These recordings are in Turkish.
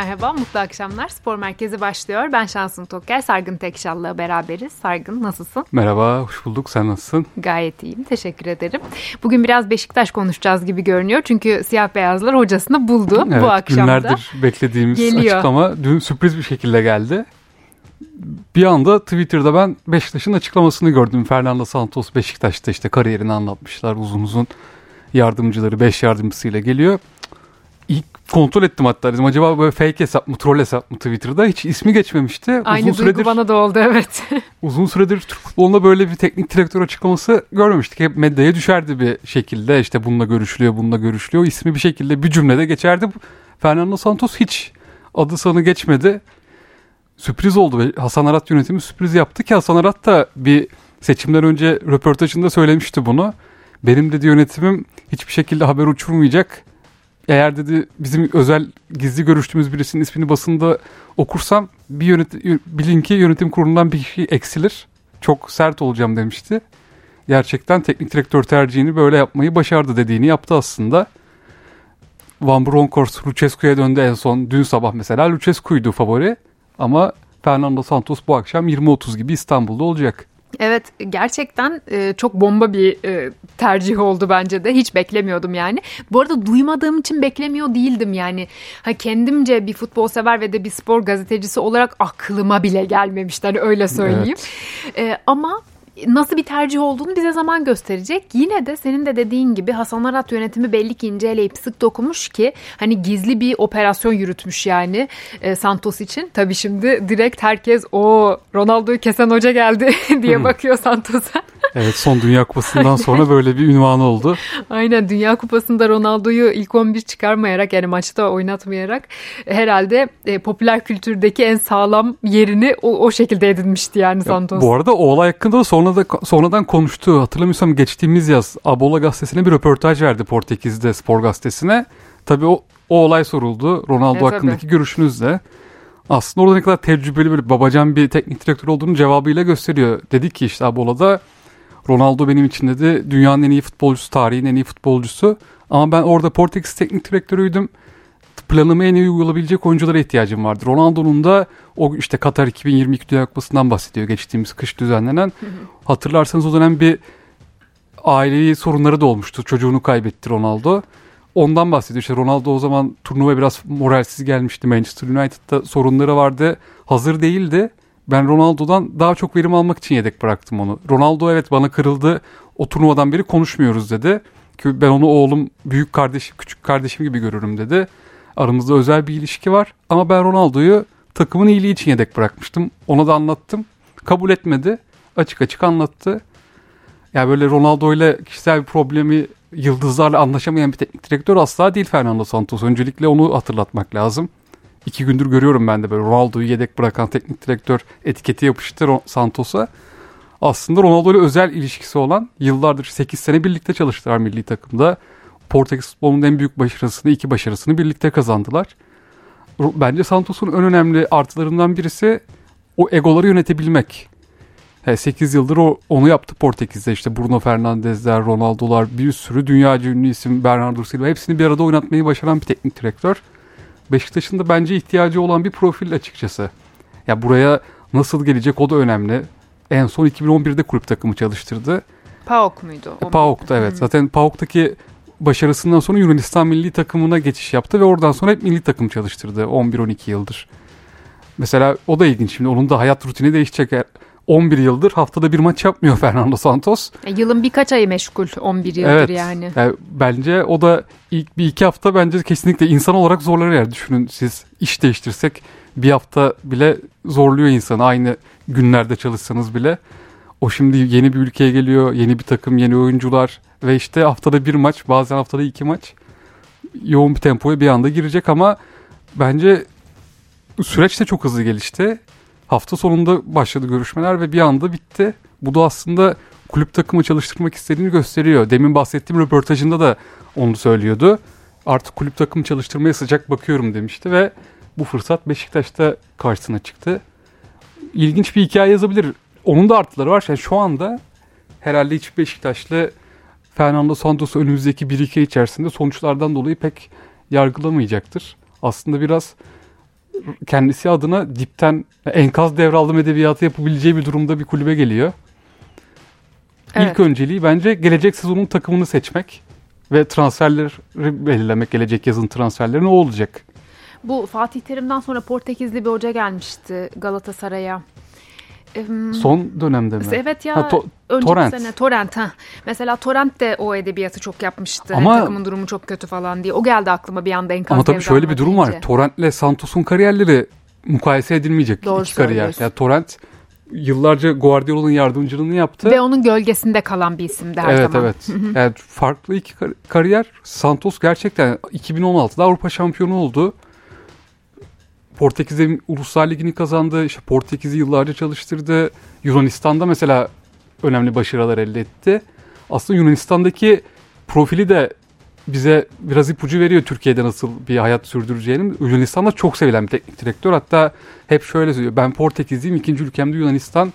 Merhaba, mutlu akşamlar. Spor Merkezi başlıyor. Ben Şansın Toker, Sargın Tekşal'la beraberiz. Sargın nasılsın? Merhaba, hoş bulduk. Sen nasılsın? Gayet iyiyim, teşekkür ederim. Bugün biraz Beşiktaş konuşacağız gibi görünüyor. Çünkü siyah beyazlar hocasını buldu evet, bu akşamda. Günlerdir beklediğimiz Geliyor. açıklama dün sürpriz bir şekilde geldi. Bir anda Twitter'da ben Beşiktaş'ın açıklamasını gördüm. Fernando Santos Beşiktaş'ta işte kariyerini anlatmışlar. Uzun uzun yardımcıları, beş yardımcısıyla geliyor. Kontrol ettim hatta dedim acaba böyle fake hesap mı troll hesap mı Twitter'da hiç ismi geçmemişti. Aynı uzun duygu bana da oldu evet. uzun süredir Türk futbolunda böyle bir teknik direktör açıklaması görmemiştik. Hep medyaya düşerdi bir şekilde işte bununla görüşülüyor bununla görüşülüyor ismi bir şekilde bir cümlede geçerdi. Fernando Santos hiç adı sanı geçmedi. Sürpriz oldu ve Hasan Arat yönetimi sürpriz yaptı ki Hasan Arat da bir seçimden önce röportajında söylemişti bunu. Benim dedi yönetimim hiçbir şekilde haber uçurmayacak eğer dedi bizim özel gizli görüştüğümüz birisinin ismini basında okursam bir yönetim, bilin ki yönetim kurulundan bir kişi eksilir. Çok sert olacağım demişti. Gerçekten teknik direktör tercihini böyle yapmayı başardı dediğini yaptı aslında. Van Bronckhorst Lucescu'ya döndü en son. Dün sabah mesela Lucescu'ydu favori. Ama Fernando Santos bu akşam 20.30 gibi İstanbul'da olacak. Evet gerçekten e, çok bomba bir e, tercih oldu bence de hiç beklemiyordum yani. Bu arada duymadığım için beklemiyor değildim yani. Ha kendimce bir futbol sever ve de bir spor gazetecisi olarak aklıma bile gelmemişti hani öyle söyleyeyim. Evet. E, ama nasıl bir tercih olduğunu bize zaman gösterecek. Yine de senin de dediğin gibi Hasan Arat yönetimi belli ki inceleyip sık dokumuş ki hani gizli bir operasyon yürütmüş yani e, Santos için. Tabii şimdi direkt herkes o Ronaldo'yu kesen hoca geldi diye hmm. bakıyor Santos'a. Evet son Dünya Kupası'ndan sonra böyle bir ünvan oldu. Aynen Dünya Kupası'nda Ronaldo'yu ilk 11 çıkarmayarak yani maçta oynatmayarak herhalde e, popüler kültürdeki en sağlam yerini o, o şekilde edinmişti yani Santos. Ya, bu arada o olay hakkında sonra da sonradan konuştu. Hatırlamıyorsam geçtiğimiz yaz Abola gazetesine bir röportaj verdi Portekiz'de Spor gazetesine. Tabii o, o olay soruldu. Ronaldo evet, hakkındaki tabii. görüşünüz de. Aslında orada ne kadar tecrübeli böyle babacan bir teknik direktör olduğunu cevabıyla gösteriyor. Dedi ki işte Abola'da Ronaldo benim için dedi dünyanın en iyi futbolcusu, tarihin en iyi futbolcusu. Ama ben orada Portekiz teknik direktörüydüm. Planımı en iyi uygulayabilecek oyunculara ihtiyacım vardı. Ronaldo'nun da o işte Katar 2022 Dünya Kupası'ndan bahsediyor geçtiğimiz kış düzenlenen. Hatırlarsanız o dönem bir ailevi sorunları da olmuştu. Çocuğunu kaybetti Ronaldo. Ondan bahsediyor. İşte Ronaldo o zaman turnuva biraz moralsiz gelmişti. Manchester United'da sorunları vardı. Hazır değildi. Ben Ronaldo'dan daha çok verim almak için yedek bıraktım onu. Ronaldo evet bana kırıldı. O turnuvadan beri konuşmuyoruz dedi. Ki ben onu oğlum, büyük kardeşim, küçük kardeşim gibi görürüm dedi. Aramızda özel bir ilişki var. Ama ben Ronaldo'yu takımın iyiliği için yedek bırakmıştım. Ona da anlattım. Kabul etmedi. Açık açık anlattı. Yani böyle Ronaldo ile kişisel bir problemi yıldızlarla anlaşamayan bir teknik direktör asla değil Fernando Santos. Öncelikle onu hatırlatmak lazım. İki gündür görüyorum ben de böyle Ronaldo'yu yedek bırakan teknik direktör etiketi yapıştı Santos'a. Aslında Ronaldo ile özel ilişkisi olan yıllardır 8 sene birlikte çalıştılar milli takımda. Portekiz futbolunun en büyük başarısını, iki başarısını birlikte kazandılar. Bence Santos'un en önemli artılarından birisi o egoları yönetebilmek. 8 yıldır o, onu yaptı Portekiz'de işte Bruno Fernandes'ler, Ronaldo'lar bir sürü dünyaca ünlü isim Bernardo Silva hepsini bir arada oynatmayı başaran bir teknik direktör. Beşiktaş'ın da bence ihtiyacı olan bir profil açıkçası. Ya buraya nasıl gelecek o da önemli. En son 2011'de kulüp takımı çalıştırdı. PAOK muydu? O PAOK'ta evet. Hmm. Zaten PAOK'taki başarısından sonra Yunanistan milli takımına geçiş yaptı ve oradan sonra hep milli takım çalıştırdı 11-12 yıldır. Mesela o da ilginç şimdi onun da hayat rutini değişecek. 11 yıldır haftada bir maç yapmıyor Fernando Santos. E, yılın birkaç ayı meşgul 11 yıldır evet, yani. yani. Bence o da ilk bir iki hafta bence kesinlikle insan olarak zorlar yer. Düşünün siz iş değiştirsek bir hafta bile zorluyor insanı aynı günlerde çalışsanız bile. O şimdi yeni bir ülkeye geliyor, yeni bir takım, yeni oyuncular ve işte haftada bir maç, bazen haftada iki maç yoğun bir tempoya bir anda girecek ama bence süreç de çok hızlı gelişti. Hafta sonunda başladı görüşmeler ve bir anda bitti. Bu da aslında kulüp takımı çalıştırmak istediğini gösteriyor. Demin bahsettiğim röportajında da onu söylüyordu. Artık kulüp takımı çalıştırmaya sıcak bakıyorum demişti ve bu fırsat Beşiktaş'ta karşısına çıktı. İlginç bir hikaye yazabilir. Onun da artıları var. Yani şu anda herhalde hiç Beşiktaşlı Fernando Santos önümüzdeki bir iki içerisinde sonuçlardan dolayı pek yargılamayacaktır. Aslında biraz kendisi adına dipten enkaz devraldım edebiyatı yapabileceği bir durumda bir kulübe geliyor. Evet. İlk önceliği bence gelecek sezonun takımını seçmek ve transferleri belirlemek. Gelecek yazın transferleri ne olacak? Bu Fatih Terim'den sonra Portekizli bir hoca gelmişti Galatasaray'a. Son dönemde mi? Evet ya. Ha, to- önceki Torrent. sene Torrent ha. Mesela Torrent de o edebiyatı çok yapmıştı. Ama, Takımın durumu çok kötü falan diye. O geldi aklıma bir anda enkaz Ama tabii şöyle bir durum deyince. var. Torrent'le Santos'un kariyerleri mukayese edilmeyecek Doğru iki kariyer. Yani Torrent yıllarca Guardiola'nın yardımcılığını yaptı. Ve onun gölgesinde kalan bir isimdi her evet, zaman. Evet evet. yani farklı iki kariyer. Santos gerçekten 2016'da Avrupa şampiyonu oldu. Portekiz'e Uluslar Ligi'ni kazandı. İşte Portekiz'i yıllarca çalıştırdı. Yunanistan'da mesela önemli başarılar elde etti. Aslında Yunanistan'daki profili de bize biraz ipucu veriyor Türkiye'de nasıl bir hayat sürdüreceğini. Yunanistan'da çok sevilen bir teknik direktör. Hatta hep şöyle söylüyor. Ben Portekizliyim, ikinci ülkemde Yunanistan.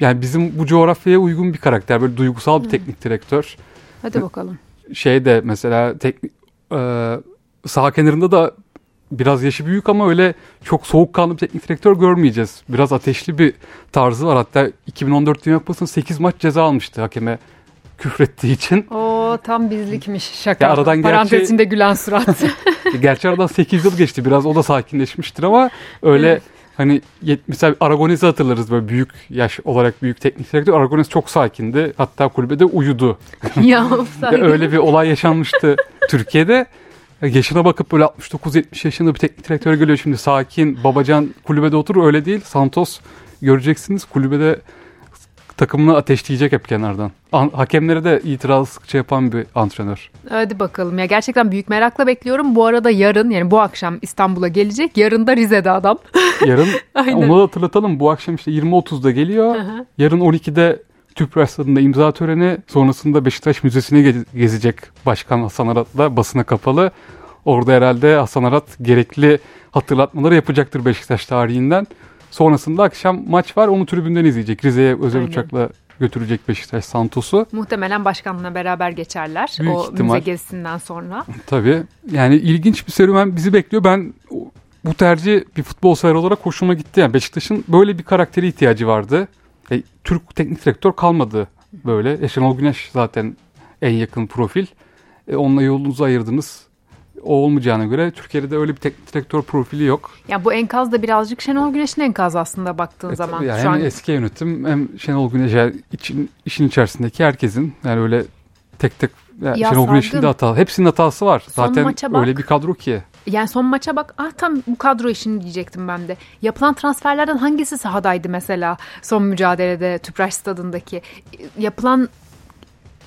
Yani bizim bu coğrafyaya uygun bir karakter. Böyle duygusal bir hmm. teknik direktör. Hadi bakalım. Şey de mesela teknik e, sağ kenarında da biraz yaşı büyük ama öyle çok soğukkanlı bir teknik direktör görmeyeceğiz. Biraz ateşli bir tarzı var. Hatta 2014 Dünya Kupası'nda 8 maç ceza almıştı hakeme küfrettiği için. O tam bizlikmiş şaka. Ya aradan Parantezinde gerçi, gülen surat. gerçi aradan 8 yıl geçti. Biraz o da sakinleşmiştir ama öyle evet. hani mesela Aragones'i hatırlarız böyle büyük yaş olarak büyük teknik direktör. Aragones çok sakindi. Hatta kulübede uyudu. ya öyle bir olay yaşanmıştı Türkiye'de. Yaşına bakıp böyle 69-70 yaşında bir teknik direktör geliyor şimdi sakin babacan kulübede otur öyle değil. Santos göreceksiniz kulübede takımını ateşleyecek hep kenardan. An- hakemlere de itiraz sıkça yapan bir antrenör. Hadi bakalım ya gerçekten büyük merakla bekliyorum. Bu arada yarın yani bu akşam İstanbul'a gelecek. Yarın da Rize'de adam. Yarın onu da hatırlatalım. Bu akşam işte 20.30'da geliyor. Yarın 12'de Tüpraş stadında imza töreni sonrasında Beşiktaş Müzesi'ne gezecek Başkan Hasan Arat'la basına kapalı. Orada herhalde Hasan Arat gerekli hatırlatmaları yapacaktır Beşiktaş tarihinden. Sonrasında akşam maç var onu tribünden izleyecek. Rize'ye özel Aynen. uçakla götürecek Beşiktaş Santos'u. Muhtemelen başkanla beraber geçerler Büyük o ihtimal. müze gezisinden sonra. Tabii. Yani ilginç bir serüven bizi bekliyor. Ben bu tercih bir futbol sever olarak hoşuma gitti. Yani Beşiktaş'ın böyle bir karakteri ihtiyacı vardı. E, Türk teknik direktör kalmadı böyle. E, Şenol Güneş zaten en yakın profil. E, onunla yolunuzu ayırdınız. O olmayacağına göre Türkiye'de de öyle bir teknik direktör profili yok. Ya bu enkaz da birazcık Şenol Güneş'in enkazı aslında baktığın e, zaman. Yani Şu hem an... eski yönetim hem Şenol Güneş yani için, işin içerisindeki herkesin yani öyle tek tek yani ya Şenol Güneş'in de hata. Hepsinin hatası var. Son Zaten öyle bir kadro ki. Yani son maça bak ah tam bu kadro işini diyecektim ben de. Yapılan transferlerden hangisi sahadaydı mesela son mücadelede Tüpraş stadındaki? Yapılan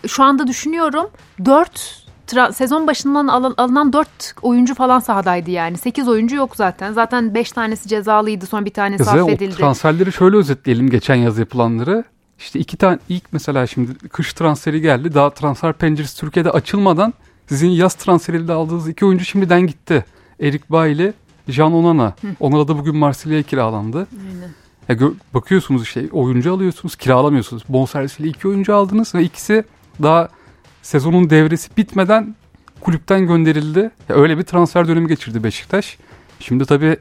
şu anda düşünüyorum 4 sezon başından alın, alınan 4 oyuncu falan sahadaydı yani. 8 oyuncu yok zaten. Zaten 5 tanesi cezalıydı son bir tanesi Kızı, affedildi. Transferleri şöyle özetleyelim geçen yaz yapılanları. İşte iki tane ilk mesela şimdi kış transferi geldi. Daha transfer penceresi Türkiye'de açılmadan sizin yaz transferiyle aldığınız iki oyuncu şimdiden gitti. Erik Bay ile Jean Onana. Hı. Da bugün Marsilya'ya kiralandı. Aynen. Ya bakıyorsunuz işte oyuncu alıyorsunuz kiralamıyorsunuz. Bonservisiyle iki oyuncu aldınız ve ikisi daha sezonun devresi bitmeden kulüpten gönderildi. Ya öyle bir transfer dönemi geçirdi Beşiktaş. Şimdi tabii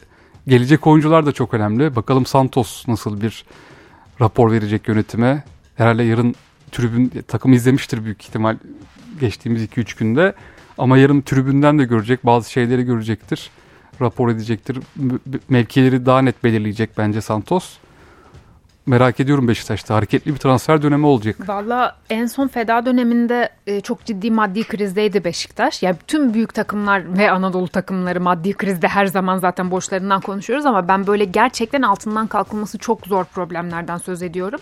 gelecek oyuncular da çok önemli. Bakalım Santos nasıl bir rapor verecek yönetime. Herhalde yarın tribün takım izlemiştir büyük ihtimal geçtiğimiz 2-3 günde. Ama yarın tribünden de görecek bazı şeyleri görecektir. Rapor edecektir. Mevkileri daha net belirleyecek bence Santos merak ediyorum Beşiktaş'ta. Hareketli bir transfer dönemi olacak. Valla en son feda döneminde e, çok ciddi maddi krizdeydi Beşiktaş. Yani tüm büyük takımlar ve Anadolu takımları maddi krizde her zaman zaten borçlarından konuşuyoruz ama ben böyle gerçekten altından kalkılması çok zor problemlerden söz ediyorum.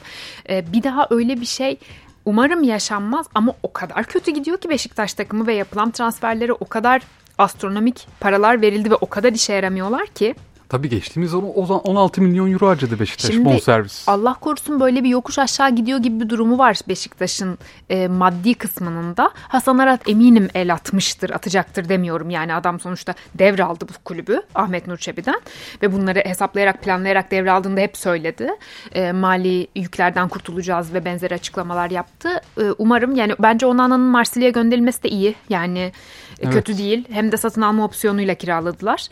E, bir daha öyle bir şey umarım yaşanmaz ama o kadar kötü gidiyor ki Beşiktaş takımı ve yapılan transferlere o kadar astronomik paralar verildi ve o kadar işe yaramıyorlar ki Tabii geçtiğimiz o zaman 16 milyon euro harcadı Beşiktaş Şimdi, bonservis. Allah korusun böyle bir yokuş aşağı gidiyor gibi bir durumu var Beşiktaş'ın e, maddi kısmının da. Hasan Arat eminim el atmıştır, atacaktır demiyorum. Yani adam sonuçta devraldı bu kulübü Ahmet Nur Çebi'den ve bunları hesaplayarak, planlayarak devraldığında hep söyledi. E, mali yüklerden kurtulacağız ve benzeri açıklamalar yaptı. E, umarım yani bence Onana'nın Marsilya'ya gönderilmesi de iyi. Yani Evet. Kötü değil. Hem de satın alma opsiyonuyla kiraladılar.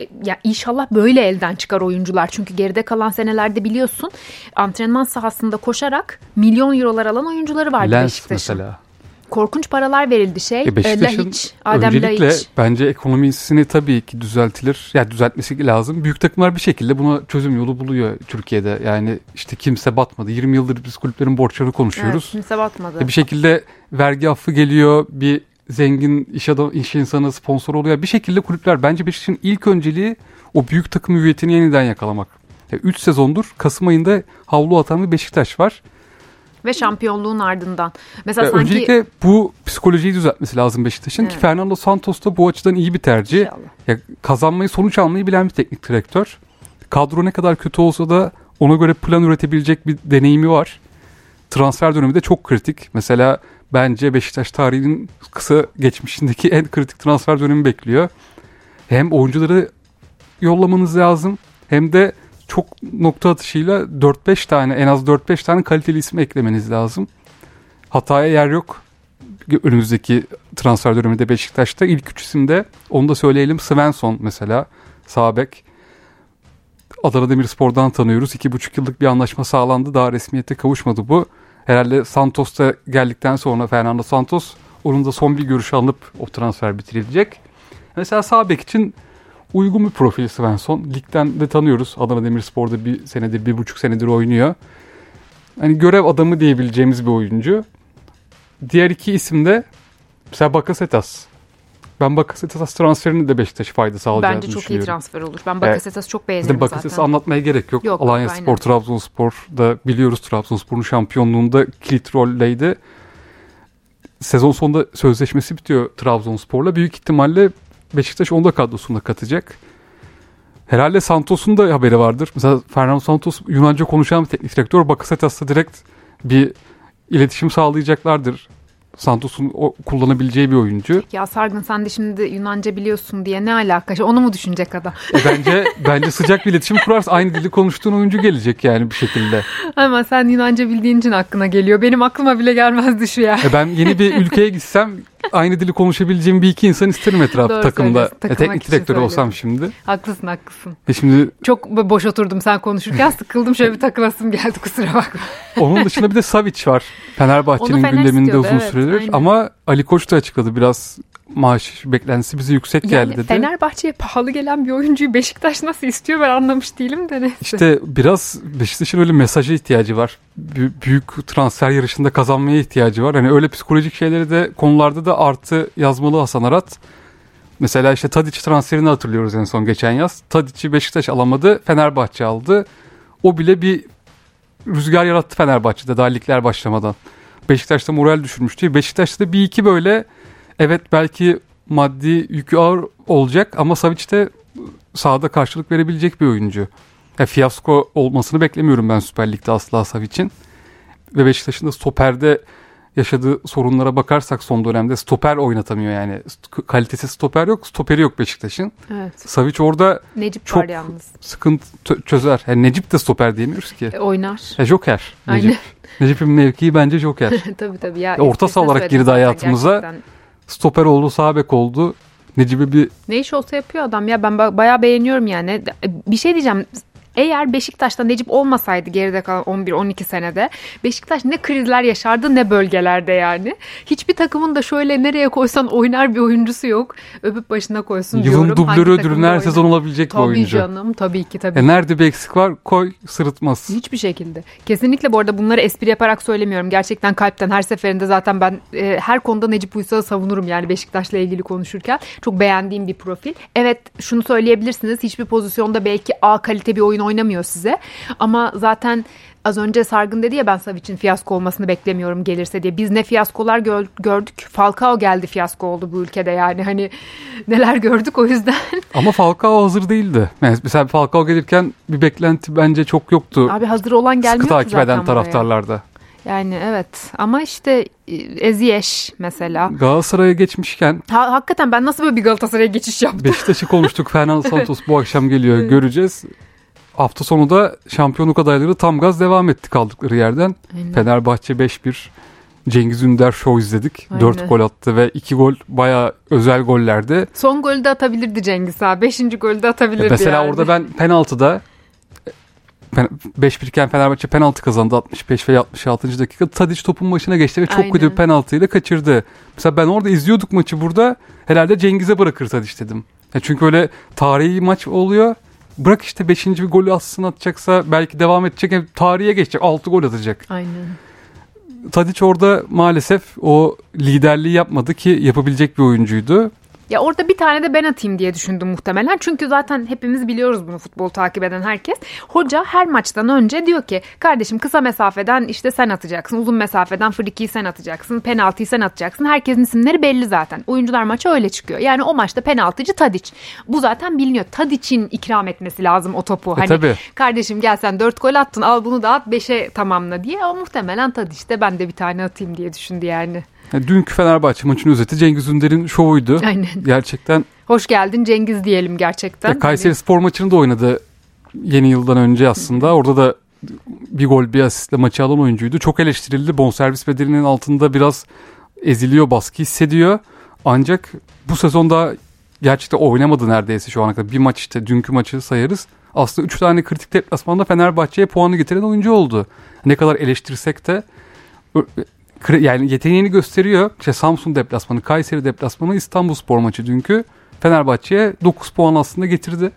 E, ya inşallah böyle elden çıkar oyuncular. Çünkü geride kalan senelerde biliyorsun antrenman sahasında koşarak milyon eurolar alan oyuncuları vardı Lens Beşiktaş'ın. mesela korkunç paralar verildi şey. E Beşiktaş'ın Adem öncelikle Lahiç. bence ekonomisini tabii ki düzeltilir. Yani düzeltmesi lazım. Büyük takımlar bir şekilde buna çözüm yolu buluyor Türkiye'de. Yani işte kimse batmadı. 20 yıldır biz kulüplerin borçlarını konuşuyoruz. Evet, kimse batmadı. E bir şekilde vergi affı geliyor. Bir zengin iş, adam, iş insanı sponsor oluyor. Bir şekilde kulüpler bence Beşiktaş'ın ilk önceliği o büyük takım hüviyetini yeniden yakalamak. 3 yani sezondur Kasım ayında havlu atan bir Beşiktaş var ve şampiyonluğun ardından. Mesela sanki öncelikle bu psikolojiyi düzeltmesi lazım Beşiktaş'ın evet. ki Fernando Santos da bu açıdan iyi bir tercih. Ya kazanmayı, sonuç almayı bilen bir teknik direktör. Kadro ne kadar kötü olsa da ona göre plan üretebilecek bir deneyimi var. Transfer dönemi de çok kritik. Mesela bence Beşiktaş tarihinin kısa geçmişindeki en kritik transfer dönemi bekliyor. Hem oyuncuları yollamanız lazım hem de çok nokta atışıyla 4-5 tane en az 4-5 tane kaliteli isim eklemeniz lazım. Hataya yer yok. Önümüzdeki transfer döneminde Beşiktaş'ta ilk üç isimde onu da söyleyelim. Svensson mesela Sabek. Adana Demirspor'dan tanıyoruz. 2,5 yıllık bir anlaşma sağlandı. Daha resmiyete kavuşmadı bu. Herhalde Santos'ta geldikten sonra Fernando Santos onun da son bir görüş alıp o transfer bitirilecek. Mesela Sabek için uygun bir profil Svensson. Ligden de tanıyoruz. Adana Demirspor'da bir senedir, bir buçuk senedir oynuyor. Hani görev adamı diyebileceğimiz bir oyuncu. Diğer iki isim de mesela Bakasetas. Ben Bakasetas transferini de Beşiktaş fayda sağlayacağını Bence çok iyi transfer olur. Ben Bakasetas'ı çok beğenirim zaten. Bakasetas'ı anlatmaya gerek yok. yok Alanya yok, Spor, Trabzonspor'da biliyoruz Trabzonspor'un şampiyonluğunda kilit roldeydi. Sezon sonunda sözleşmesi bitiyor Trabzonspor'la. Büyük ihtimalle Beşiktaş onu da kadrosunda katacak. Herhalde Santos'un da haberi vardır. Mesela Fernando Santos Yunanca konuşan bir teknik direktör. Bakasetas'la direkt bir iletişim sağlayacaklardır. Santos'un o kullanabileceği bir oyuncu. Ya Sargın sen de şimdi Yunanca biliyorsun diye ne alaka? Onu mu düşünecek adam? E bence bence sıcak bir iletişim kurarsa aynı dili konuştuğun oyuncu gelecek yani bir şekilde. Ama sen Yunanca bildiğin için aklına geliyor. Benim aklıma bile gelmezdi şu ya. E ben yeni bir ülkeye gitsem aynı dili konuşabileceğim bir iki insan isterim etrafta takımda. E, teknik direktör olsam şimdi. Haklısın haklısın. E şimdi çok boş oturdum sen konuşurken sıkıldım şöyle bir takılasım geldi kusura bakma. Onun dışında bir de Savic var. Fenerbahçe'nin gündeminde uzun evet, süredir aynen. ama Ali Koç da açıkladı biraz maaş beklentisi bize yüksek yani geldi dedi. Fenerbahçe'ye pahalı gelen bir oyuncuyu Beşiktaş nasıl istiyor ben anlamış değilim de neyse. İşte biraz Beşiktaş'ın öyle mesaja ihtiyacı var. B- büyük transfer yarışında kazanmaya ihtiyacı var. Hani öyle psikolojik şeyleri de konularda da artı yazmalı Hasan Arat. Mesela işte Tadic transferini hatırlıyoruz en son geçen yaz. Tadic'i Beşiktaş alamadı, Fenerbahçe aldı. O bile bir rüzgar yarattı Fenerbahçe'de daha ligler başlamadan. Beşiktaş'ta moral düşürmüştü. Beşiktaş'ta bir iki böyle evet belki maddi yükü ağır olacak ama Savic de sahada karşılık verebilecek bir oyuncu. Ya fiyasko olmasını beklemiyorum ben Süper Lig'de asla Savic'in. Ve Beşiktaş'ın da stoperde yaşadığı sorunlara bakarsak son dönemde stoper oynatamıyor yani. Kalitesi stoper yok, stoperi yok Beşiktaş'ın. Evet. Savic orada Necip çok var yalnız. sıkıntı çözer. Yani Necip de stoper diyemiyoruz ki. E, oynar. E, Joker. Necip. Necip'in mevkii bence Joker. tabii tabii. Ya, ya orta saha olarak girdi hayatımıza. Gerçekten stoper oldu, sağ bek oldu. Necip'e bir... Ne iş olsa yapıyor adam ya ben bayağı beğeniyorum yani. Bir şey diyeceğim eğer Beşiktaş'ta Necip olmasaydı geride kalan 11-12 senede Beşiktaş ne krizler yaşardı ne bölgelerde yani. Hiçbir takımın da şöyle nereye koysan oynar bir oyuncusu yok. Öpüp başına koysun Yılın diyorum. Yılın dublörü ödülünü her sezon olabilecek tabii bir oyuncu. Tabii canım tabii ki tabii. E nerede bir eksik var koy sırıtmaz. Hiçbir şekilde. Kesinlikle bu arada bunları espri yaparak söylemiyorum. Gerçekten kalpten her seferinde zaten ben e, her konuda Necip Uysal'ı savunurum yani Beşiktaş'la ilgili konuşurken. Çok beğendiğim bir profil. Evet şunu söyleyebilirsiniz. Hiçbir pozisyonda belki A kalite bir oyun oynamıyor size. Ama zaten az önce Sargın dedi ya ben Savic'in fiyasko olmasını beklemiyorum gelirse diye. Biz ne fiyaskolar gördük. Falcao geldi fiyasko oldu bu ülkede yani hani neler gördük o yüzden. Ama Falcao hazır değildi. Yani mesela Falcao gelirken bir beklenti bence çok yoktu. Abi hazır olan gelmiyor Sıkı takip eden taraftarlarda. Yani evet ama işte e, Eziyeş mesela. Galatasaray'a geçmişken. Ha, hakikaten ben nasıl böyle bir Galatasaray'a geçiş yaptım? Beşiktaş'ı konuştuk. Fernando Santos bu akşam geliyor. Göreceğiz. Hafta sonu da şampiyonluk adayları tam gaz devam etti kaldıkları yerden. Aynen. Fenerbahçe 5-1 Cengiz Ünder show izledik. Aynen. 4 gol attı ve 2 gol baya özel gollerdi. Son golü de atabilirdi Cengiz ha. 5. golü de atabilirdi Ya mesela yani. orada ben penaltıda 5-1 iken Fenerbahçe penaltı kazandı 65 ve 66. dakika. Tadiç topun başına geçti ve çok Aynen. kötü bir penaltıyı da kaçırdı. Mesela ben orada izliyorduk maçı burada. Herhalde Cengiz'e bırakır Tadiç dedim. Ya çünkü öyle tarihi maç oluyor. Bırak işte 5. bir golü aslında atacaksa belki devam edecek. Yani tarihe geçecek. 6 gol atacak. Aynen. Tadiç orada maalesef o liderliği yapmadı ki yapabilecek bir oyuncuydu. Ya orada bir tane de ben atayım diye düşündüm muhtemelen. Çünkü zaten hepimiz biliyoruz bunu futbol takip eden herkes. Hoca her maçtan önce diyor ki kardeşim kısa mesafeden işte sen atacaksın. Uzun mesafeden frikiyi sen atacaksın. Penaltıyı sen atacaksın. Herkesin isimleri belli zaten. Oyuncular maça öyle çıkıyor. Yani o maçta penaltıcı Tadiç. Bu zaten biliniyor. Tadiç'in ikram etmesi lazım o topu. Hani tabii. kardeşim gel sen 4 gol attın al bunu da at 5'e tamamla diye. O muhtemelen Tadiç de ben de bir tane atayım diye düşündü yani. Yani dünkü Fenerbahçe maçının özeti Cengiz Ünder'in şovuydu. Aynen. Gerçekten Hoş geldin Cengiz diyelim gerçekten. Ya Kayseri Spor maçını da oynadı yeni yıldan önce aslında. Orada da bir gol bir asistle maçı alan oyuncuydu. Çok eleştirildi. Bonservis bedelinin altında biraz eziliyor, baskı hissediyor. Ancak bu sezonda gerçekten oynamadı neredeyse şu ana kadar. Bir maç işte dünkü maçı sayarız. Aslında 3 tane kritik deplasmanda Fenerbahçe'ye puanı getiren oyuncu oldu. Ne kadar eleştirsek de yani yeteneğini gösteriyor. İşte Samsun deplasmanı, Kayseri deplasmanı, İstanbul Spor maçı dünkü. Fenerbahçe'ye 9 puan aslında getirdi.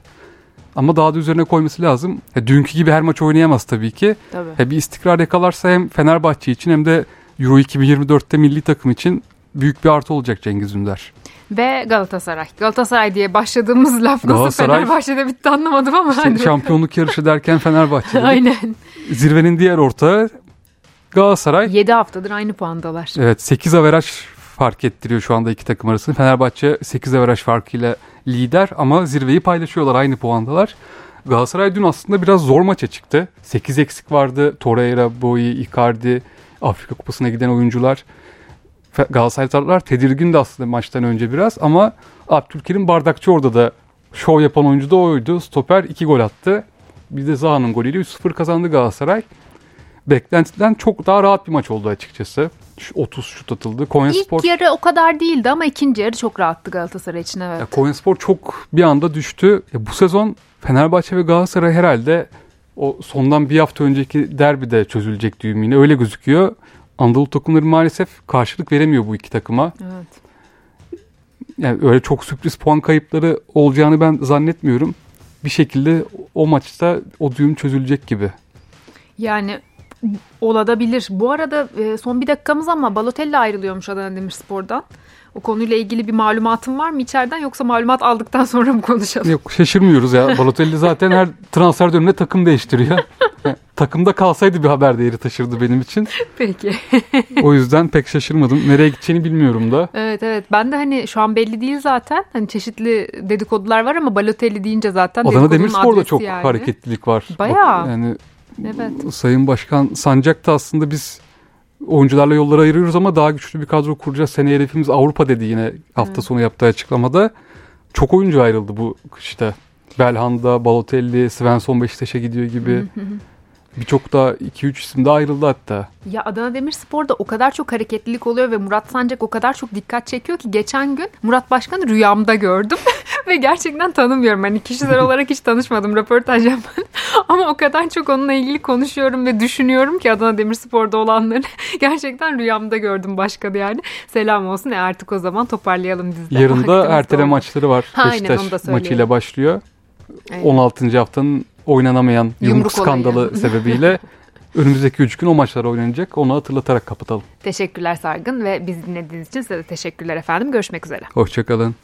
Ama daha da üzerine koyması lazım. Ya, dünkü gibi her maç oynayamaz tabii ki. Tabii. Ya, bir istikrar yakalarsa hem Fenerbahçe için hem de Euro 2024'te milli takım için büyük bir artı olacak Cengiz Ünder. Ve Galatasaray. Galatasaray diye başladığımız laf nasıl Galatasaray- Fenerbahçe'de bitti anlamadım ama. İşte hadi şampiyonluk yarışı derken Fenerbahçe. Aynen. Zirvenin diğer ortağı Galatasaray. 7 haftadır aynı puandalar. Evet 8 averaj fark ettiriyor şu anda iki takım arasında. Fenerbahçe 8 averaj farkıyla lider ama zirveyi paylaşıyorlar aynı puandalar. Galatasaray dün aslında biraz zor maça çıktı. 8 eksik vardı. Torreira, Boyi, Icardi, Afrika Kupası'na giden oyuncular. Fe- Galatasaray taraftar tedirgin de aslında maçtan önce biraz ama Abdülkerim Bardakçı orada da şov yapan oyuncu da oydu. Stoper 2 gol attı. Bir de Zaha'nın golüyle 3-0 kazandı Galatasaray. Beklentiden çok daha rahat bir maç oldu açıkçası. Şu 30 şut atıldı. Konyaspor İlk yarı o kadar değildi ama ikinci yarı çok rahattı Galatasaray için evet. ya Konyaspor çok bir anda düştü. Ya bu sezon Fenerbahçe ve Galatasaray herhalde o sondan bir hafta önceki derbide çözülecek düğüm yine öyle gözüküyor. Anadolu takımları maalesef karşılık veremiyor bu iki takıma. Evet. Yani öyle çok sürpriz puan kayıpları olacağını ben zannetmiyorum. Bir şekilde o maçta o düğüm çözülecek gibi. Yani olabilir. Bu arada e, son bir dakikamız ama Balotelli ayrılıyormuş Adana Demirspor'dan. O konuyla ilgili bir malumatın var mı içeriden yoksa malumat aldıktan sonra mı konuşalım? Yok şaşırmıyoruz ya. Balotelli zaten her transfer döneminde takım değiştiriyor. Takımda kalsaydı bir haber değeri taşırdı benim için. Peki. O yüzden pek şaşırmadım. Nereye gideceğini bilmiyorum da. Evet evet ben de hani şu an belli değil zaten. Hani çeşitli dedikodular var ama Balotelli deyince zaten Adana Demirspor'da çok yani. hareketlilik var. Bayağı. Bak, yani Evet. Sayın Başkan Sancak da aslında biz oyuncularla yolları ayırıyoruz ama daha güçlü bir kadro kuracağız. Seneye hedefimiz Avrupa dedi yine hafta sonu yaptığı açıklamada. Çok oyuncu ayrıldı bu kışta. Belhanda, Balotelli, Svensson Beşiktaş'a gidiyor gibi. Birçok daha 2-3 isim de ayrıldı hatta. Ya Adana Demirspor'da o kadar çok hareketlilik oluyor ve Murat Sancak o kadar çok dikkat çekiyor ki geçen gün Murat Başkan'ı rüyamda gördüm ve gerçekten tanımıyorum. Hani kişisel olarak hiç tanışmadım röportaj yapmadım ama o kadar çok onunla ilgili konuşuyorum ve düşünüyorum ki Adana Demirspor'da olanları gerçekten rüyamda gördüm başkanı yani. Selam olsun e artık o zaman toparlayalım biz de. Yarın da ertele maçları var. Ha, aynen, Beşiktaş söyleyelim. maçıyla başlıyor. Aynen. 16. haftanın oynanamayan yumruk, Yumruk skandalı olayı. sebebiyle önümüzdeki 3 gün o maçlar oynanacak. Onu hatırlatarak kapatalım. Teşekkürler Sargın ve bizi dinlediğiniz için size de teşekkürler efendim. Görüşmek üzere. Hoşçakalın.